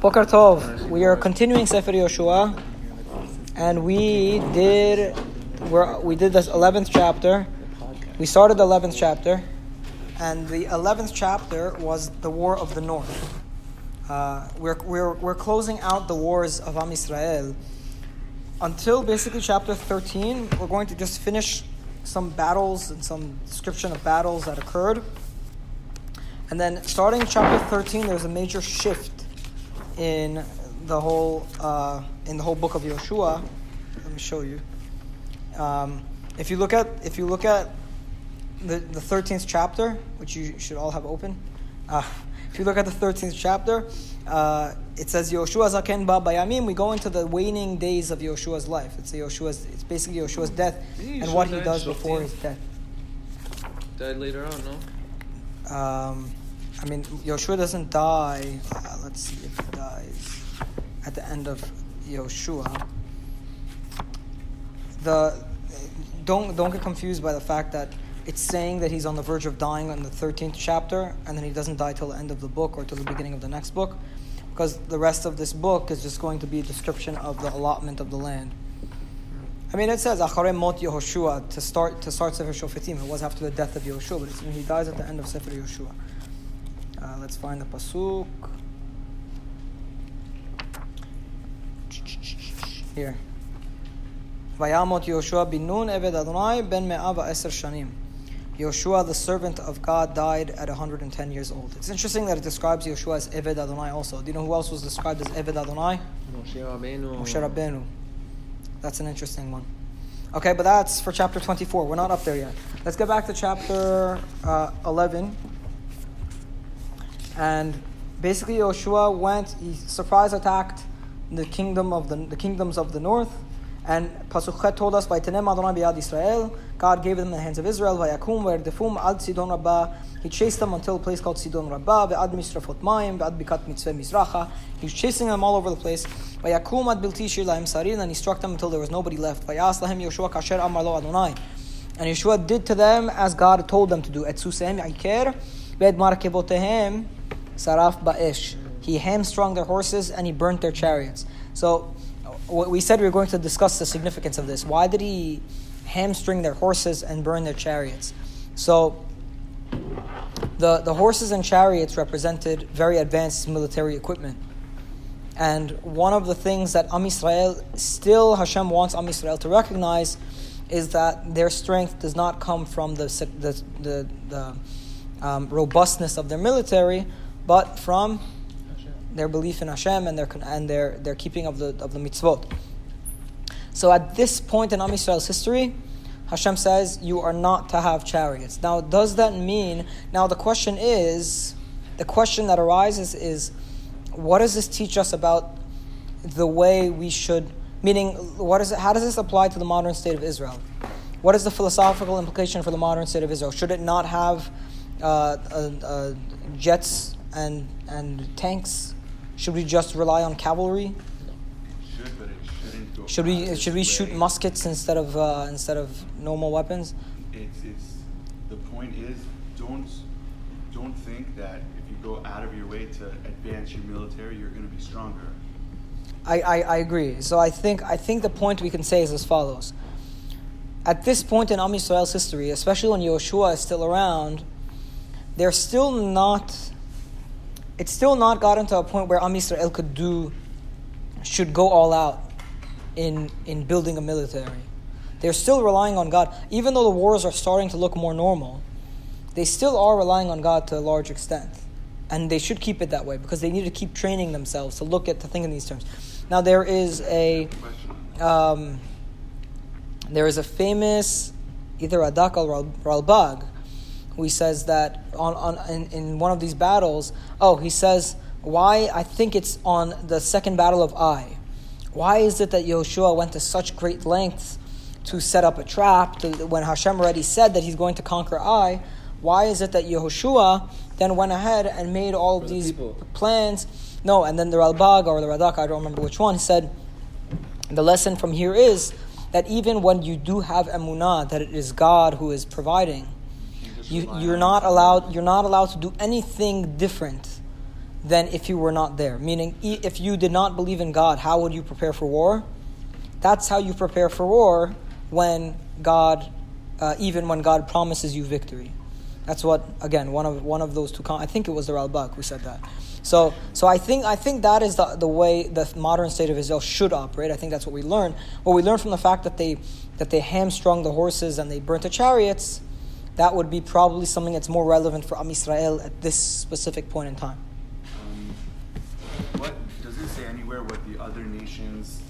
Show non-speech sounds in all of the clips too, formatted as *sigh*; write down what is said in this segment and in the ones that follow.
Boker Tov. We are continuing Sefer Yoshua, and we did we're, we did this eleventh chapter. We started the eleventh chapter, and the eleventh chapter was the War of the North. Uh, we're, we're, we're closing out the wars of Am Yisrael until basically chapter thirteen. We're going to just finish some battles and some description of battles that occurred. And then starting chapter 13, there's a major shift in the whole uh, in the whole book of Yoshua. Let me show you. Um, if you look at if you look at the the thirteenth chapter, which you should all have open, uh, if you look at the thirteenth chapter, uh, it says Yoshua Zaken Ba Bayamim. We go into the waning days of Yoshua's life. It's Yoshua's. It's basically Yoshua's death and what he does before his death. Died later on, no? Um, I mean, Yoshua doesn't die. Uh, let's see if he dies at the end of Yoshua. The don't don't get confused by the fact that it's saying that he's on the verge of dying in the thirteenth chapter, and then he doesn't die till the end of the book or till the beginning of the next book, because the rest of this book is just going to be a description of the allotment of the land. I mean, it says Acharei Mot Yehoshua to start to start Sefer Shofetim. It was after the death of Yehoshua, but he dies at the end of Sefer Yehoshua. Uh, let's find the pasuk. Here. Vayamot Yehoshua bin Nun Eved Adonai ben Me'ava Eser Shanim. Yehoshua, the servant of God, died at 110 years old. It's interesting that it describes Yehoshua as Eved Adonai also. Do you know who else was described as Eved Adonai? Moshe Rabbeinu. Moshe Rabbeinu. That's an interesting one. Okay, but that's for chapter 24. We're not up there yet. Let's get back to chapter uh, 11. And basically, Yoshua went, he surprise attacked the kingdom of the, the kingdoms of the north. And Pasukhet told us by Tenem Adonai Biyad Israel, God gave them the hands of Israel, Vayakum, Verdefum, Ad Sidon Rabbah. He chased them until a place called Sidon Rabbah, Ve'ad Misrafot Mayim, Ve'ad Bikat Mitzpeh Mizracha. He was chasing them all over the place. Vayakum Ad Bilti Laim Sarin, and he struck them until there was nobody left. Vayas Lahem Yoshua Kasher Amar Lo Adonai. And Yeshua did to them as God told them to do. Et Susehem Ya'iker, Ve'ed Markevotehem, Saraf Ba'ish. He hamstrung their horses and he burnt their chariots. So, we said we were going to discuss the significance of this. Why did he hamstring their horses and burn their chariots? So, the, the horses and chariots represented very advanced military equipment. And one of the things that Am Yisrael, still Hashem wants Am Yisrael to recognize, is that their strength does not come from the, the, the, the um, robustness of their military, but from their belief in Hashem and their and their, their keeping of the of the mitzvot. So at this point in Am Yisrael's history, Hashem says you are not to have chariots. Now, does that mean? Now the question is, the question that arises is, what does this teach us about the way we should? Meaning, what is it? How does this apply to the modern state of Israel? What is the philosophical implication for the modern state of Israel? Should it not have uh, uh, uh, jets and and tanks? Should we just rely on cavalry? Should, but it shouldn't go Should we should we shoot muskets instead of uh, instead of normal weapons? It's, it's, the point is, don't, don't think that if you go out of your way to advance your military, you're going to be stronger. I, I, I agree. So I think I think the point we can say is as follows. At this point in Am Yisrael's history, especially when Yoshua is still around, they're still not. It's still not gotten to a point where Am Yisrael could do, should go all out, in in building a military. They're still relying on God, even though the wars are starting to look more normal. They still are relying on God to a large extent, and they should keep it that way because they need to keep training themselves to look at to think in these terms. Now there is a um, there is a famous either Radak or Ralbag he says that on, on in, in one of these battles, oh, he says, why I think it's on the second battle of Ai. Why is it that Yoshua went to such great lengths to set up a trap to, when Hashem already said that he's going to conquer Ai? Why is it that Yehoshua then went ahead and made all of these people. plans? No, and then the Ralbag or the Radak, I don't remember which one, he said, the lesson from here is that even when you do have emunah, that it is God who is providing, You you're not allowed. You're not allowed to do anything different than if you were not there. Meaning, if you did not believe in God, how would you prepare for war? That's how you prepare for war when God, uh, even when God promises you victory. That's what again one of one of those two. Con- I think it was the Ralbag who said that. So so I think I think that is the the way the modern state of Israel should operate. I think that's what we learn. What we learn from the fact that they that they hamstrung the horses and they burnt the chariots. That would be probably something that's more relevant for Am Israel at this specific point in time. Um, what does it say anywhere what the other nations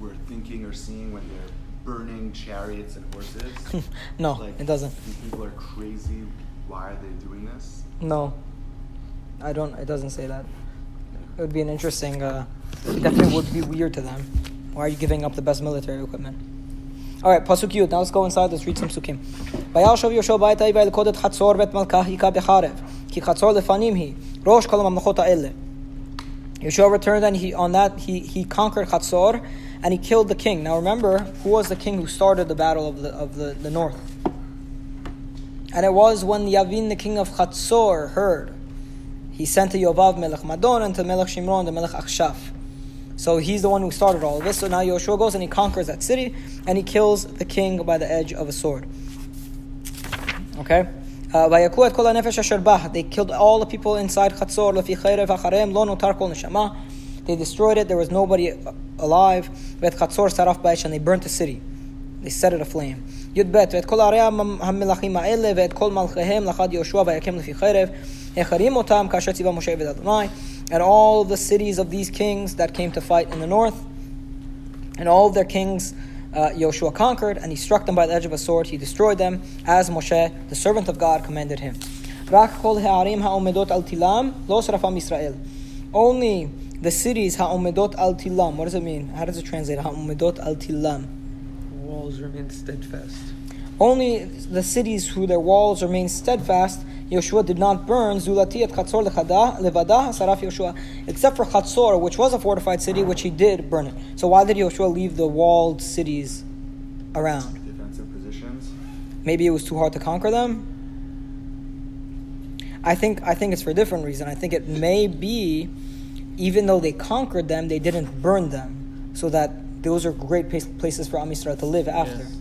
were thinking or seeing when they're burning chariots and horses? *laughs* no, Like, it doesn't. These people are crazy. Why are they doing this? No, I don't. It doesn't say that. It would be an interesting. Uh, it definitely would be weird to them. Why are you giving up the best military equipment? All right, pasuk yud. Now let's go inside. Let's read some psukim. Vayalshov Yoshua ba'et ha'ivay lekodet chatzor bet malkah hika becharev ki chatzor lefanim hi rosh kol mamlachot ha'ele. Yoshua returned and he on that he he conquered Chatzor and he killed the king. Now remember, who was the king who started the battle of the of the, the north? And it was when Yavin, the king of Chatzor, heard, he sent to Yovav Melech Madon and to Melech Shimron, the Melech Achshaf. So he's the one who started all of this. So now Yoshua goes and he conquers that city and he kills the king by the edge of a sword. Okay? Uh, they killed all the people inside Chatzor. They destroyed it. There was nobody alive. And They burnt the city. They set it aflame. Yudbet ואת כל ערי המלכים האלה ואת כל מלכיהם לחד יהושע ויקם לפי חרב, החרים אותם כאשר ציווה משה עבד אדוני at all the cities of these kings that came to fight in the north. And all their kings uh, Joshua conquered, and he struck them by the edge of a sword. He destroyed them, as Moshe, the servant of God, commanded him. Only the cities ha'omedot al tilam. What does it mean? How does it translate? Ha'omedot al tilam. Walls remain steadfast. Only the cities who their walls remain steadfast Yeshua did not burn. Zulati et Chatzor levada saraf Yeshua, except for Chatzor, which was a fortified city, which he did burn it. So why did Yeshua leave the walled cities around? Defensive positions. Maybe it was too hard to conquer them. I think I think it's for a different reason. I think it may be, even though they conquered them, they didn't burn them, so that those are great places for Am Yisrael to live after. Yes.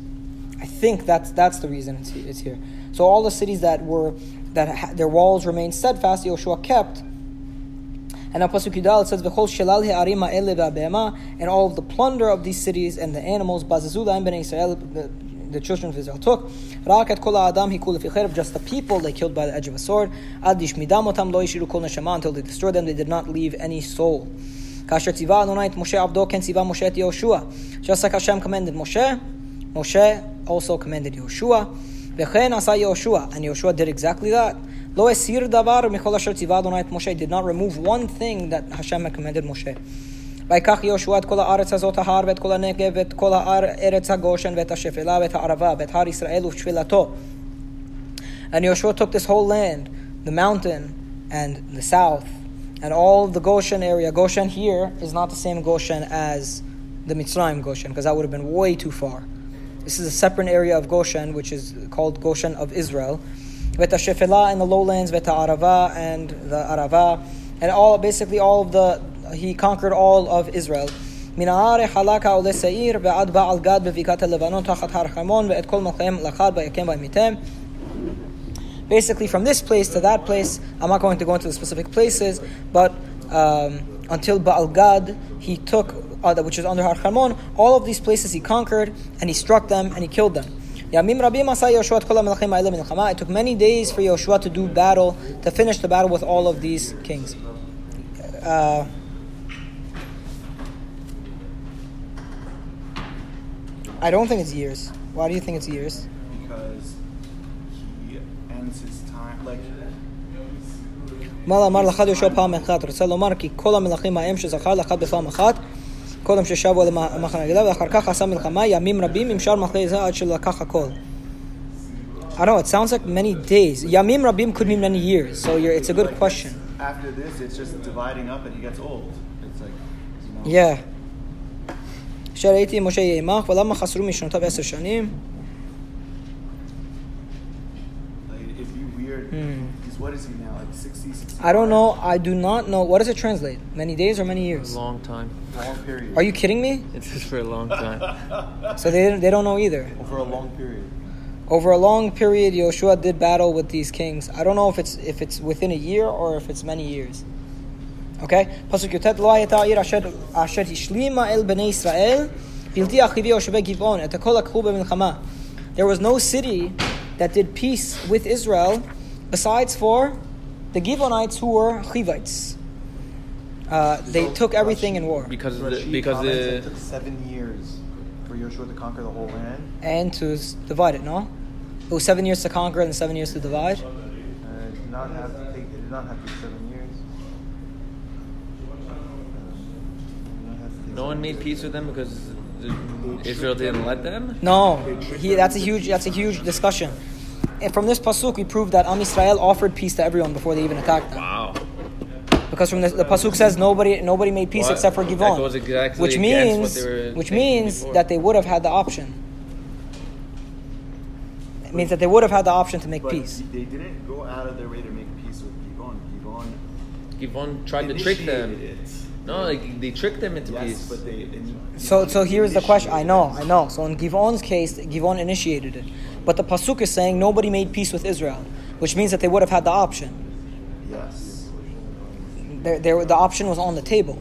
I think that's that's the reason it's, it's here. So all the cities that were that their walls remained steadfast, Yoshua kept. And now Pasuk Yudal says, "V'chol shelal he'arim ha'ele ve'abehema," and all of the plunder of these cities and the animals, bazazu la'im bnei Israel, the, children of Israel took. Rak et kol ha'adam hiku lefi cherev, just the people they killed by the edge of a sword. Ad yishmidam otam lo yishiru kol neshama, until they destroyed them, they did not leave any soul. Kasher tziva Adonai Moshe abdo ken tziva Moshe et Yoshua. Just like Hashem commanded Moshe, Moshe also commanded Yoshua. V'chen asa Yoshua, and Yoshua did exactly that. Lo esir davar michol asher tziva Adonai et Moshe did not remove one thing that Hashem had commanded Moshe. ויקח יהושע את כל הארץ הזאת ההר ואת כל הנגב ואת כל הארץ הגושן ואת השפלה ואת הערבה ואת הר ישראל ושפלתו. And Yoshua took this whole land, the mountain and the south, and all of the Goshen area. Goshen here is not the same Goshen as the Mitzrayim Goshen, because that would have been way too far. This is a separate area of Goshen, which is called Goshen of Israel. Veta Shefela in the lowlands, Veta Arava and the Arava, and all basically all of the he conquered all of Israel. מן ההר חלק העולה שעיר ועד בעל גד בבקעת הלבנון תחת הר חרמון ואת כל מלכיהם לחד ויקם וימיתם. Basically, from this place to that place, I'm not going to go into the specific places, but um, until Baal Gad, he took, uh, which is under Har Hermon. All of these places he conquered, and he struck them and he killed them. It took many days for Yoshua to do battle, to finish the battle with all of these kings. Uh, I don't think it's years. Why do you think it's years? Because he ends his time like. כל המלכים ההם שזכר לך בפעם אחת, קודם ששבו למחנה הגלה, ואחר כך עשה מלחמה ימים רבים עם שאר מלכי ישראל עד שלקח הכל. I don't know, it sounds like many days. ימים רבים could mean many years, so you're, it's a good question. after this it's just dividing up and he gets old. It's like you know Yeah. אשר הייתי עם משה יהיה עמך, ולמה חסרו משנותיו עשר שנים? if you weird, mm. what is he now? Like 60, 65? I don't know. I do not know. What does it translate? Many days or many years? A long time. Long period. Are you kidding me? It's for a long time. *laughs* so they, they don't know either. Over a long period. Over a long period, Yoshua did battle with these kings. I don't know if it's if it's within a year or if it's many years. Okay? Pasuk Yotet Lo Asher Hishlima El Bnei Israel Achivi Yoshua Et Kol Akhu There was no city that did peace with Israel besides for the Givonites who were Chivites. Uh, they took everything in war Because the, because the it took seven years for Joshua to conquer the whole land. and to divide it, no? It was seven years to conquer and seven years to divide. Uh, it did not have to take. It did not have to take seven years. no one made peace with them because the, Israel didn't let them. No, he, that's a huge that's a huge discussion. And from this pasuk, we prove that Am Yisrael offered peace to everyone before they even attacked them. Wow. Because from the, the pasuk says nobody nobody made peace What? except for That Givon, goes exactly which against what means they were which means before. that they would have had the option. It means that they would have had the option to make But peace. they didn't go out of their way to make peace with Givon. Givon Givon tried to trick them. it. No, like they tricked them into Yes, peace. but they. in- So so here's the question. I know, I know. So in Givon's case, Givon initiated it, but the pasuk is saying nobody made peace with Israel, which means that they would have had the option. Yes. there, there, the option was on the table.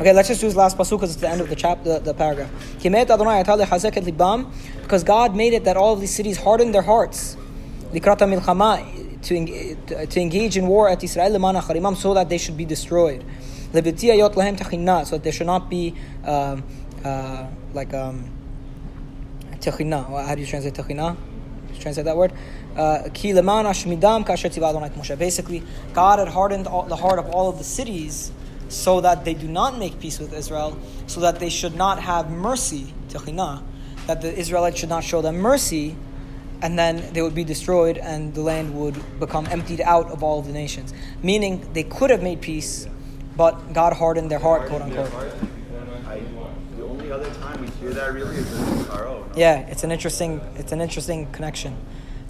Okay, let's just use last pasuk because it's the end of the chapter, the, the paragraph. Kimet Adonai atah lechazek et libam, because God made it that all of these cities hardened their hearts. Likrata milchama, to, eng- to engage in war at Israel leman acharimam, so that they should be destroyed. So that there should not be um, uh, like um. How do you translate techina? Translate that word. Uh. Basically, God had hardened all, the heart of all of the cities so that they do not make peace with Israel, so that they should not have mercy, that the Israelites should not show them mercy, and then they would be destroyed and the land would become emptied out of all of the nations. Meaning they could have made peace, but God hardened their heart, quote unquote. I, the only other time we hear that really is in Paro. No? Yeah, it's an interesting, it's an interesting connection.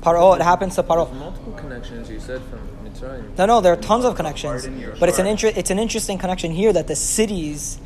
Paro, it happens to Paro. Multiple connections you said from Mitzrayim. No, no, there are tons of connections, Harden but it's an heart. inter- it's an interesting connection here that the cities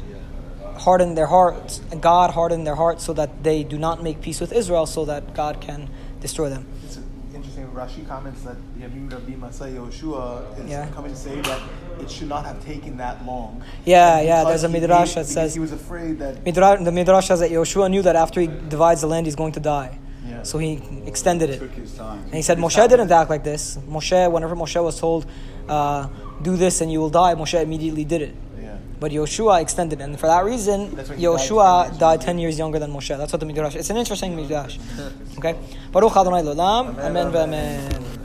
hardened their hearts. God hardened their hearts so that they do not make peace with Israel, so that God can destroy them. It's interesting. Rashi comments that Yamim Rabbi Masai Yoshua is Yeah. coming to say that it should not have taken that long. Yeah, yeah. There's a midrash that says he was afraid that Midrash, the midrash says that Yoshua knew that after he divides the land, he's going to die, Yeah. so he extended it. Took his time. And he said Moshe didn't act like this. Moshe, whenever Moshe was told, uh, "Do this and you will die," Moshe immediately did it. yeah. But Yoshua extended, it. and for that reason, That's died 10 Yoshua years died 10 years younger than Moshe. That's what the Midrash. It's an interesting Midrash. Okay? Baruch Adonai L'olam. Amen. Amen.